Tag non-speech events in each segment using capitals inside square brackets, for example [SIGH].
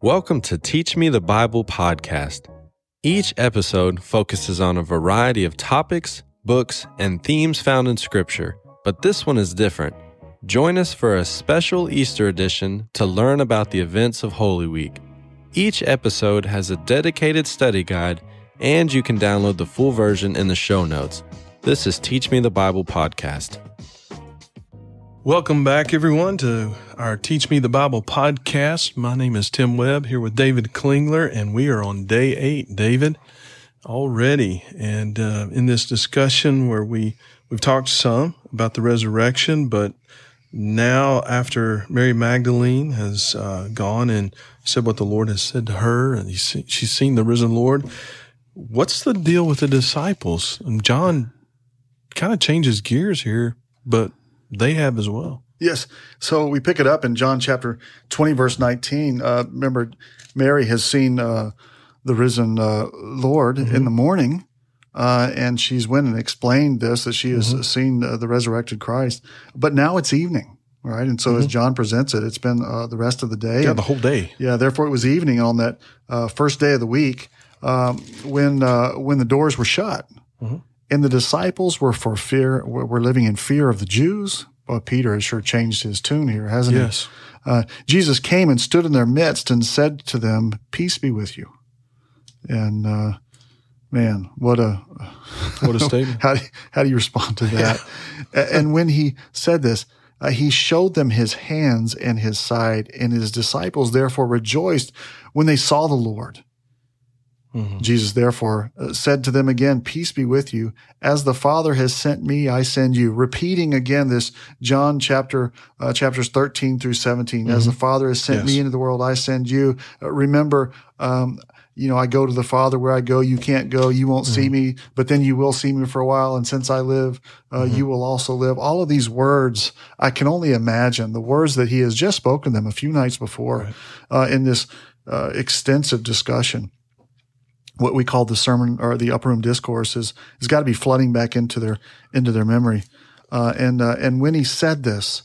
Welcome to Teach Me the Bible podcast. Each episode focuses on a variety of topics, books, and themes found in Scripture, but this one is different. Join us for a special Easter edition to learn about the events of Holy Week. Each episode has a dedicated study guide, and you can download the full version in the show notes. This is Teach Me the Bible podcast. Welcome back, everyone, to our Teach Me the Bible podcast. My name is Tim Webb here with David Klingler, and we are on day eight, David, already. And uh, in this discussion where we, we've talked some about the resurrection, but now after Mary Magdalene has uh, gone and said what the Lord has said to her, and she's seen the risen Lord, what's the deal with the disciples? And John kind of changes gears here, but they have as well. Yes. So we pick it up in John chapter 20, verse 19. Uh, remember, Mary has seen uh, the risen uh, Lord mm-hmm. in the morning, uh, and she's went and explained this that she has mm-hmm. seen uh, the resurrected Christ. But now it's evening. Right. And so mm-hmm. as John presents it, it's been uh, the rest of the day. Yeah, the whole day. Yeah. Therefore, it was evening on that first day of the week um, when when the doors were shut. Mm-hmm. And the disciples were for fear, were living in fear of the Jews. Well, Peter has sure changed his tune here, hasn't yes. he? Yes. Uh, Jesus came and stood in their midst and said to them, Peace be with you. And, uh, man, what a, [LAUGHS] what a statement. how, do, how do you respond to that? [LAUGHS] Yeah. and when he said this, uh, he showed them his hands and his side, and his disciples therefore rejoiced when they saw the Lord. Mm-hmm. Jesus therefore uh, said to them again, Peace be with you. As the Father has sent me, I send you. Repeating again this John chapter, uh, chapters 13 through 17. Mm-hmm. As the Father has sent yes. me into the world, I send you. Uh, remember, um, you know, I go to the Father where I go, you can't go, you won't mm-hmm. see me, but then you will see me for a while. And since I live, uh, mm-hmm. you will also live. All of these words, I can only imagine the words that he has just spoken them a few nights before right. uh, in this uh, extensive discussion what we call the sermon or the upper room discourse is has got to be flooding back into their into their memory. Uh, and uh, and when he said this,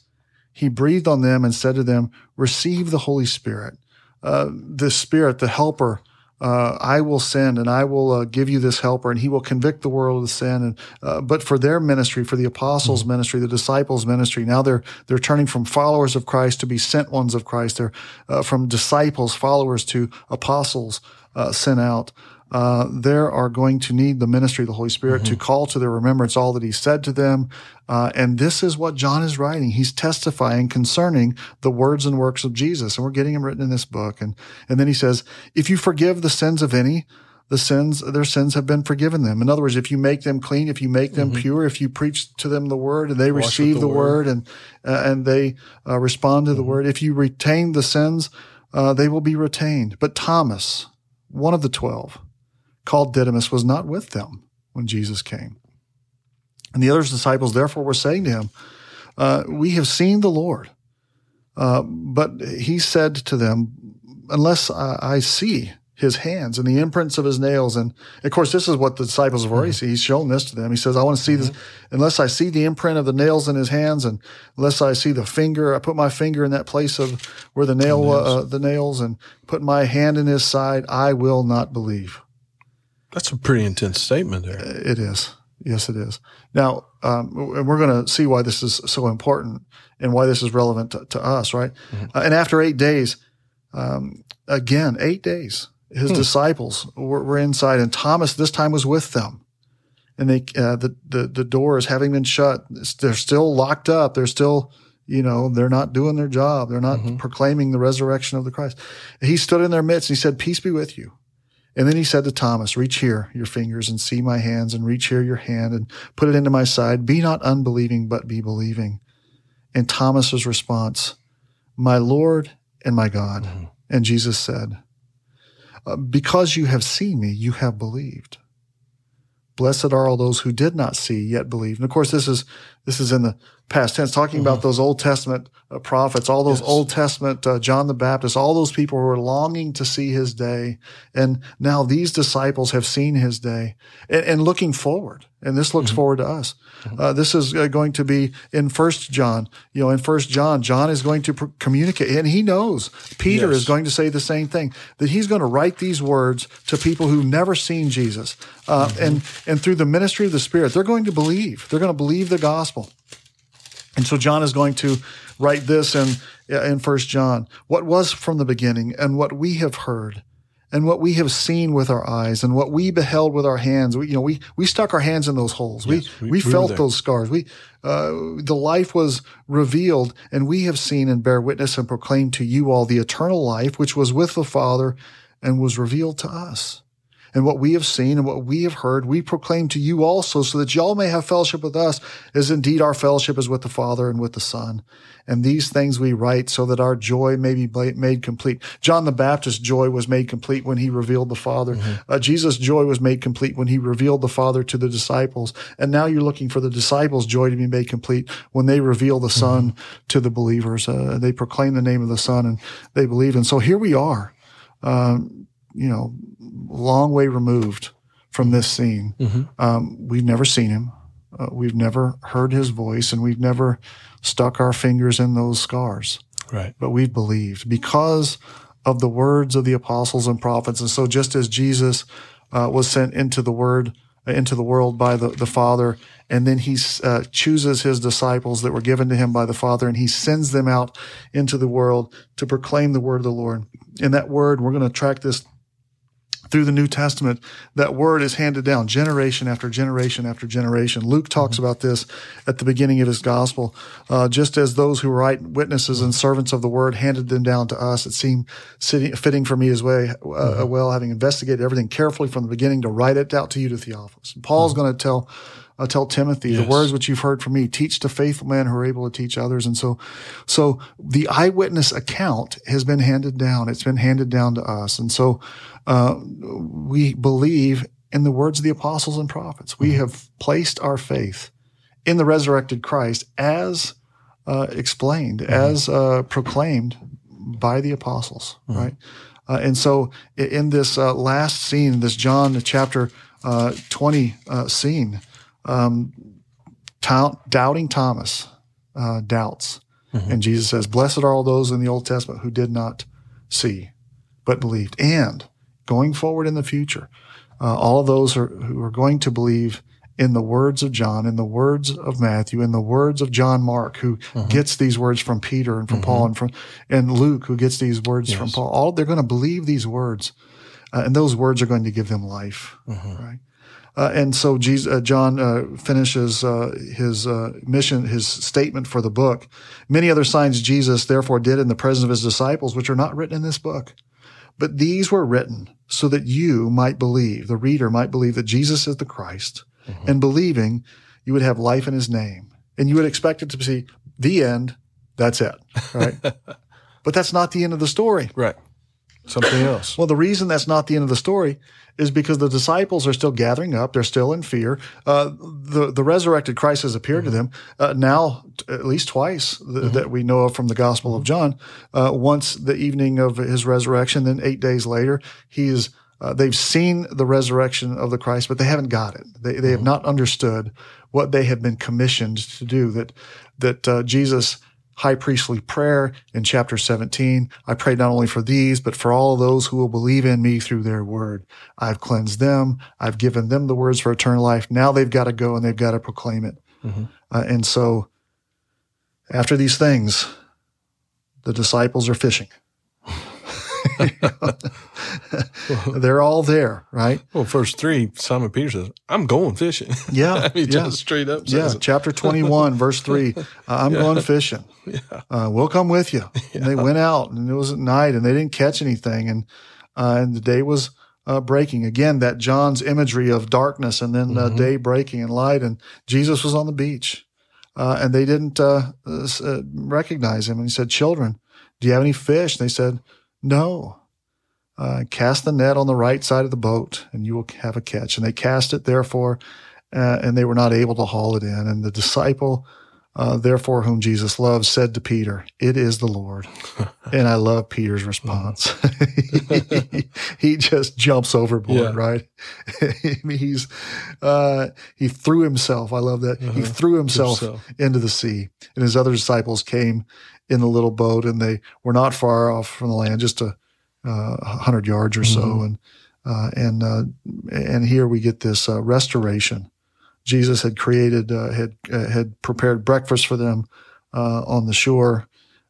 he breathed on them and said to them, "Receive the Holy Spirit, uh, the Spirit, the Helper." Uh, I will send and I will uh, give you this helper and he will convict the world of sin. And, uh, but for their ministry, for the apostles' mm-hmm. ministry, the disciples' ministry, now they're, they're turning from followers of Christ to be sent ones of Christ. They're uh, from disciples, followers to apostles uh, sent out uh, they are going to need the ministry of the Holy Spirit mm-hmm. to call to their remembrance all that He said to them. Uh, and this is what John is writing. He's testifying concerning the words and works of Jesus, and we're getting them written in this book. And and then he says, if you forgive the sins of any, the sins their sins have been forgiven them. In other words, if you make them clean, if you make them mm-hmm. pure, if you preach to them the word and they Wash receive the, the, word, and uh, and they uh, respond to mm-hmm. the word, if you retain the sins, uh, they will be retained. But Thomas, one of the twelve called Didymus was not with them when Jesus came. And the other disciples therefore were saying to him, uh, We have seen the Lord. Uh, but he said to them, Unless I, I, see his hands and the imprints of his nails. And of course, this is what the disciples have already mm-hmm. seen. He's shown this to them. He says, I want to see mm-hmm. this, unless I see the imprint of the nails in his hands and unless I see the finger, I put my finger in that place of where the nail, the nails, uh, the nails and put my hand in his side, I will not believe. That's a pretty intense statement there. It is. Yes, it is. Now, um, we're going to see why this is so important and why this is relevant to, to us, right? Mm-hmm. Uh, and after eight days, um, again, eight days, his hmm. disciples were, were, inside, and Thomas this time was with them. And they, uh, the, the the doors having been shut, they're still locked up. They're still, you know, they're not doing their job. They're not mm-hmm. proclaiming the resurrection of the Christ. He stood in their midst. and He said, "Peace be with you." And then he said to Thomas, reach here your fingers and see my hands and reach here your hand and put it into my side. Be not unbelieving, but be believing. And Thomas's response, my Lord and my God. Mm-hmm. And Jesus said, uh, because you have seen me, you have believed. Blessed are all those who did not see yet believe. And of course, this is this is in the past tense, talking about those Old Testament uh, prophets, all those Yes. Old Testament uh, John the Baptist, all those people who were longing to see his day, and now these disciples have seen his day and, and looking forward. And this looks forward to us. Uh, this is uh, going to be in First John. You know, in First John, John is going to pr- communicate, and he knows Peter Yes. is going to say the same thing that he's going to write these words to people who've never seen Jesus, uh, and and through the ministry of the Spirit, they're going to believe. They're going to believe the gospel. And so John is going to write this in in First John. What was from the beginning, and what we have heard, and what we have seen with our eyes, and what we beheld with our hands. We, you know, we we stuck our hands in those holes. Yes, we, we- we, we felt there. those scars. We uh, the life was revealed, and we have seen and bear witness and proclaim to you all the eternal life which was with the Father and was revealed to us. And what we have seen and what we have heard, we proclaim to you also, so that y'all may have fellowship with us, as indeed our fellowship is with the Father and with the Son. And these things we write so that our joy may be made complete. John the Baptist's joy was made complete when he revealed the Father. Uh, Jesus' joy was made complete when he revealed the Father to the disciples. And now you're looking for the disciples' joy to be made complete when they reveal the Son to the believers. Uh, they proclaim the name of the Son and they believe. And so here we are you know, long way removed from this scene. Um, we've never seen him. Uh, we've never heard his voice, and we've never stuck our fingers in those scars. Right. But we've believed because of the words of the apostles and prophets. And so, just as Jesus uh, was sent into the word into the world by the, the Father, and then he uh, chooses his disciples that were given to him by the Father, and he sends them out into the world to proclaim the word of the Lord. And that word, we're going to track this through the New Testament, that word is handed down generation after generation after generation. Luke talks about this at the beginning of his gospel. Uh, just as those who were witnesses and servants of the word handed them down to us, it seemed sitting, fitting for me as way, uh, well, having investigated everything carefully from the beginning to write it out to you to Theophilus. And Paul's going to tell uh, tell Timothy the words which you've heard from me. Teach to faithful men who are able to teach others. And so, so the eyewitness account has been handed down. It's been handed down to us. And so, uh, we believe in the words of the apostles and prophets. We have placed our faith in the resurrected Christ as uh, explained, as uh, proclaimed by the apostles, right? Uh, and so, in this uh, last scene, this John chapter uh, 20 uh, scene, um, Tou- doubting Thomas uh, doubts. And Jesus says, Blessed are all those in the Old Testament who did not see, but believed. And going forward in the future, uh, all those are, who are going to believe in the words of John, in the words of Matthew, in the words of John Mark, who gets these words from Peter and from Paul and from and Luke, who gets these words from Paul. All they're going to believe these words, uh, and those words are going to give them life, right? Uh, and so Jesus, uh, John uh, finishes uh, his uh, mission, his statement for the book. Many other signs Jesus therefore did in the presence of his disciples, which are not written in this book. But these were written so that you might believe, the reader might believe that Jesus is the Christ, and believing you would have life in his name. And you would expect it to be the end. That's it, right? [LAUGHS] but that's not the end of the story. Right. Something else. Well, the reason that's not the end of the story is because the disciples are still gathering up. They're still in fear. Uh, the the resurrected Christ has appeared to them uh, now t- at least twice th- that we know of from the Gospel of John. Uh, once the evening of his resurrection, then eight days later, he is. Uh, they've seen the resurrection of the Christ, but they haven't got it. They they have not understood what they have been commissioned to do. That that uh, Jesus high priestly prayer in chapter 17. I pray not only for these, but for all those who will believe in me through their word. I've cleansed them. I've given them the words for eternal life. Now they've got to go and they've got to proclaim it. Uh, and so after these things, the disciples are fishing. [LAUGHS] They're all there, right? Well, first three, Simon Peter says, I'm going fishing. [LAUGHS] Yeah. I mean, yeah. just straight up Yeah, says it. chapter 21, verse 3. Uh, I'm [LAUGHS] going fishing. Uh, we'll come with you. And they went out, and it was at night, and they didn't catch anything. And, uh, and the day was uh, breaking. Again, that John's imagery of darkness and then uh, day breaking and light. And Jesus was on the beach. Uh, and they didn't uh, uh, recognize him. And he said, Children, do you have any fish? And they said, No. Uh, cast the net on the right side of the boat, and you will have a catch. And they cast it, therefore, uh, and they were not able to haul it in. And the disciple, uh, therefore, whom Jesus loved, said to Peter, It is the Lord. [LAUGHS] and I love Peter's response. he, [LAUGHS] he just jumps overboard, Yeah. right? [LAUGHS] He's, uh, he threw himself. I love that. He Uh-huh. threw himself Himself. into the sea. And his other disciples came in the little boat and they were not far off from the land, just a, uh, hundred yards or so. Mhm. And, uh, and, uh, and here we get this, uh, restoration. Jesus had created, uh, had, uh, had prepared breakfast for them, uh, on the shore.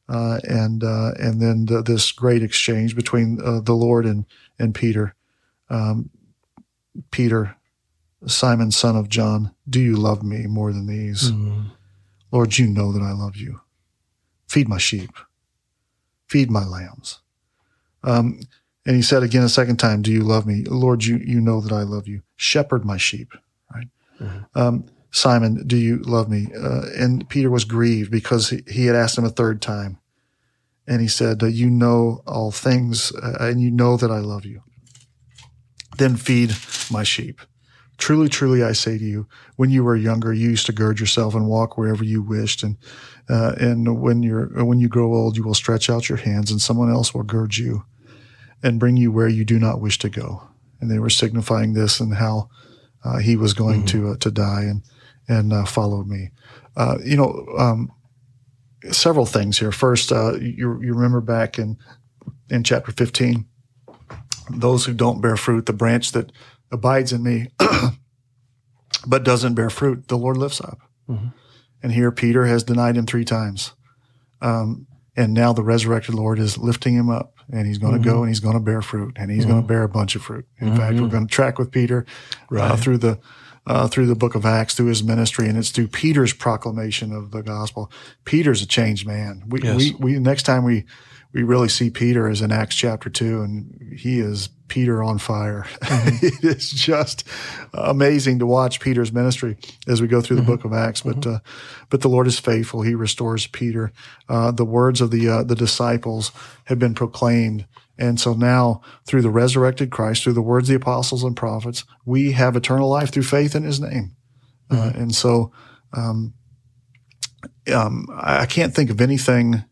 Uh, and, uh, and then the, this great exchange between, uh, the Lord and, and Peter. Um, Peter, Simon, son of John, do you love me more than these? Mhm. Lord, you know that I love you. Feed my sheep. Feed my lambs. Um, and he said again a second time, Do you love me? Lord, you, you know that I love you. Shepherd my sheep. Right? Mhm. Um, Simon, do you love me? Uh, and Peter was grieved because he, he had asked him a third time. And he said, You know all things, uh, and you know that I love you. Then feed my sheep. Truly, truly, I say to you, when you were younger, you used to gird yourself and walk wherever you wished, and uh, and when you're when you grow old, you will stretch out your hands, and someone else will gird you and bring you where you do not wish to go. And they were signifying this and how uh, he was going to uh, to die and and uh, follow me. Uh, you know, um, several things here. First, uh, you you remember back in in chapter fifteen, those who don't bear fruit, the branch that abides in me [CLEARS THROAT] but doesn't bear fruit, the Lord lifts up. Mhm. And here Peter has denied him three times. Um, and now the resurrected Lord is lifting him up and he's going to go and he's going to bear fruit and he's going to bear a bunch of fruit. In fact, we're going to track with Peter uh, Right. through the uh, through the book of Acts, through his ministry, and it's through Peter's proclamation of the gospel. Peter's a changed man. We, Yes. we, we next time we we really see Peter is in Acts chapter two, and he is Peter on fire. [LAUGHS] it is just amazing to watch Peter's ministry as we go through the book of Acts. But uh, but the Lord is faithful; He restores Peter. Uh, the words of the uh, the disciples have been proclaimed. And so now, through the resurrected Christ, through the words of the apostles and prophets, we have eternal life through faith in His name. Uh, and so, um, um, I can't think of anything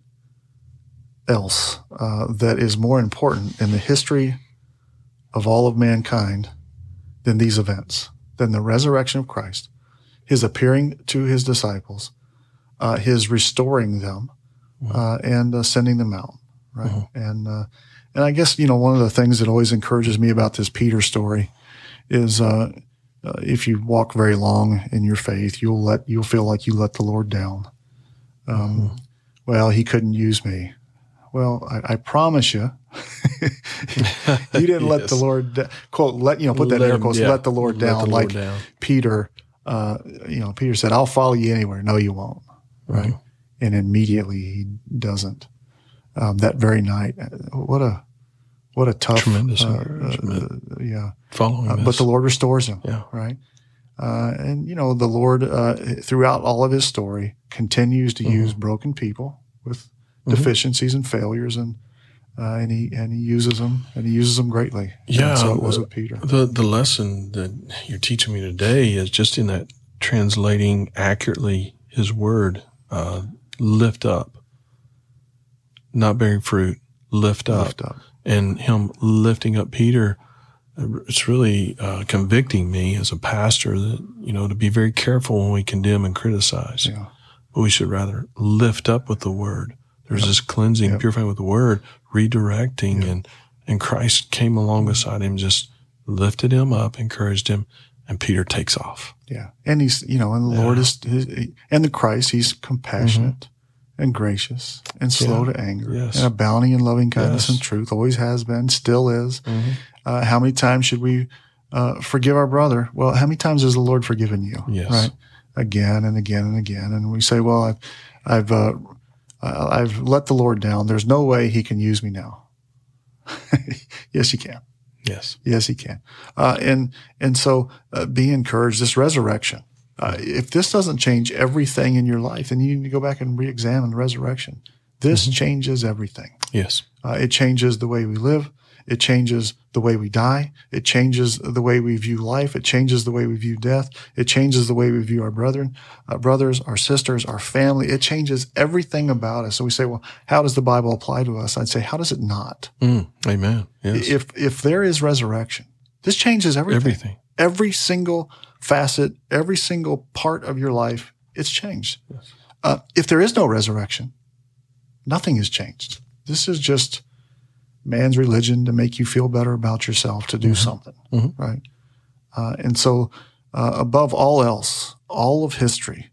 else uh, that is more important in the history of all of mankind than these events, than the resurrection of Christ, His appearing to His disciples, uh, His restoring them, uh, and uh, sending them out. Right, and uh, and I guess you know one of the things that always encourages me about this Peter story is uh, uh, if you walk very long in your faith, you'll let you'll feel like you let the Lord down. Um, Well, He couldn't use me. Well, I, I promise you, [LAUGHS] you didn't let the [LAUGHS] Lord da- quote let you know put that in Let air him- quotes yeah. let the Lord down the Lord like down. Peter. Uh, you know, Peter said, "I'll follow you anywhere." No, you won't. Right, and immediately he doesn't. Um, that very night, what a what a tough, Tremendous uh, encouragement. uh, yeah. Following Uh, but the Lord restores him. Yeah. Right. Uh, and you know the Lord uh, throughout all of His story continues to Mm-hmm. use broken people with deficiencies and failures, and uh, and he and he uses them and he uses them greatly. Yeah, And so it was with Peter. The the lesson that you're teaching me today is just in that translating accurately His word. Uh, lift up, not bearing fruit. Lift up, Lift up. and Him lifting up Peter. It's really uh, convicting me as a pastor that you know to be very careful when we condemn and criticize. Yeah. But we should rather lift up with the word. There's this cleansing, purifying with the word, redirecting, and and Christ came along beside him, just lifted him up, encouraged him, and Peter takes off. Yeah. And he's, you know, and the Lord is, his, and the Christ, he's compassionate and gracious and slow Yeah. to anger Yes. and abounding in loving kindness Yes. Mm-hmm. and truth, always has been, still is. Uh, how many times should we uh, forgive our brother? Well, how many times has the Lord forgiven you? Yes. Right. Again and again and again. And we say, well, I've, I've, uh, uh, I've let the Lord down. There's no way he can use me now. [LAUGHS] yes, he can. Yes. Yes, he can. Uh, and and so uh, be encouraged. This resurrection. Uh, if this doesn't change everything in your life, then you need to go back and re-examine the resurrection. This changes everything. Yes. Uh, it changes the way we live. It changes the way we die. It changes the way we view life. It changes the way we view death. It changes the way we view our brethren, uh, brothers, our sisters, our family. It changes everything about us. So we say, well, how does the Bible apply to us? I'd say, how does it not? Mm, amen. Yes. If if there is resurrection, this changes everything. Everything. Every single facet, every single part of your life, it's changed. Yes. Uh, if there is no resurrection, nothing has changed. This is just man's religion to make you feel better about yourself to do Mm-hmm. something, Mhm. right? Uh, and so, uh, above all else, all of history,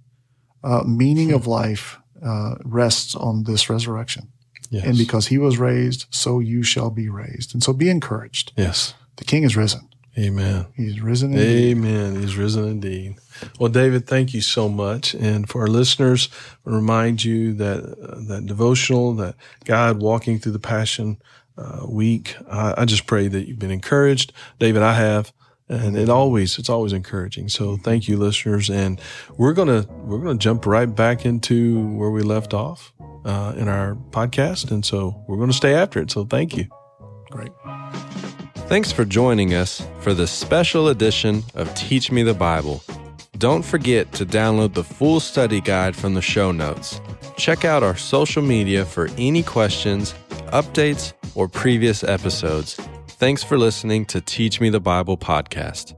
uh, meaning of life uh, rests on this resurrection. Yes. And because he was raised, so you shall be raised. And so be encouraged. yes. The king is risen. Amen. He's risen indeed. Amen. He's risen indeed. Well, David, thank you so much. And for our listeners, I remind you that uh, that devotional, that God walking through the Passion uh, Week. I, I just pray that you've been encouraged, David. I have, and it always it's always encouraging. So thank you, listeners. And we're gonna we're gonna jump right back into where we left off uh, in our podcast, and so we're gonna stay after it. So thank you. Great. Thanks for joining us for this special edition of Teach Me the Bible. Don't forget to download the full study guide from the show notes. Check out our social media for any questions, updates, or previous episodes. Thanks for listening to Teach Me the Bible podcast.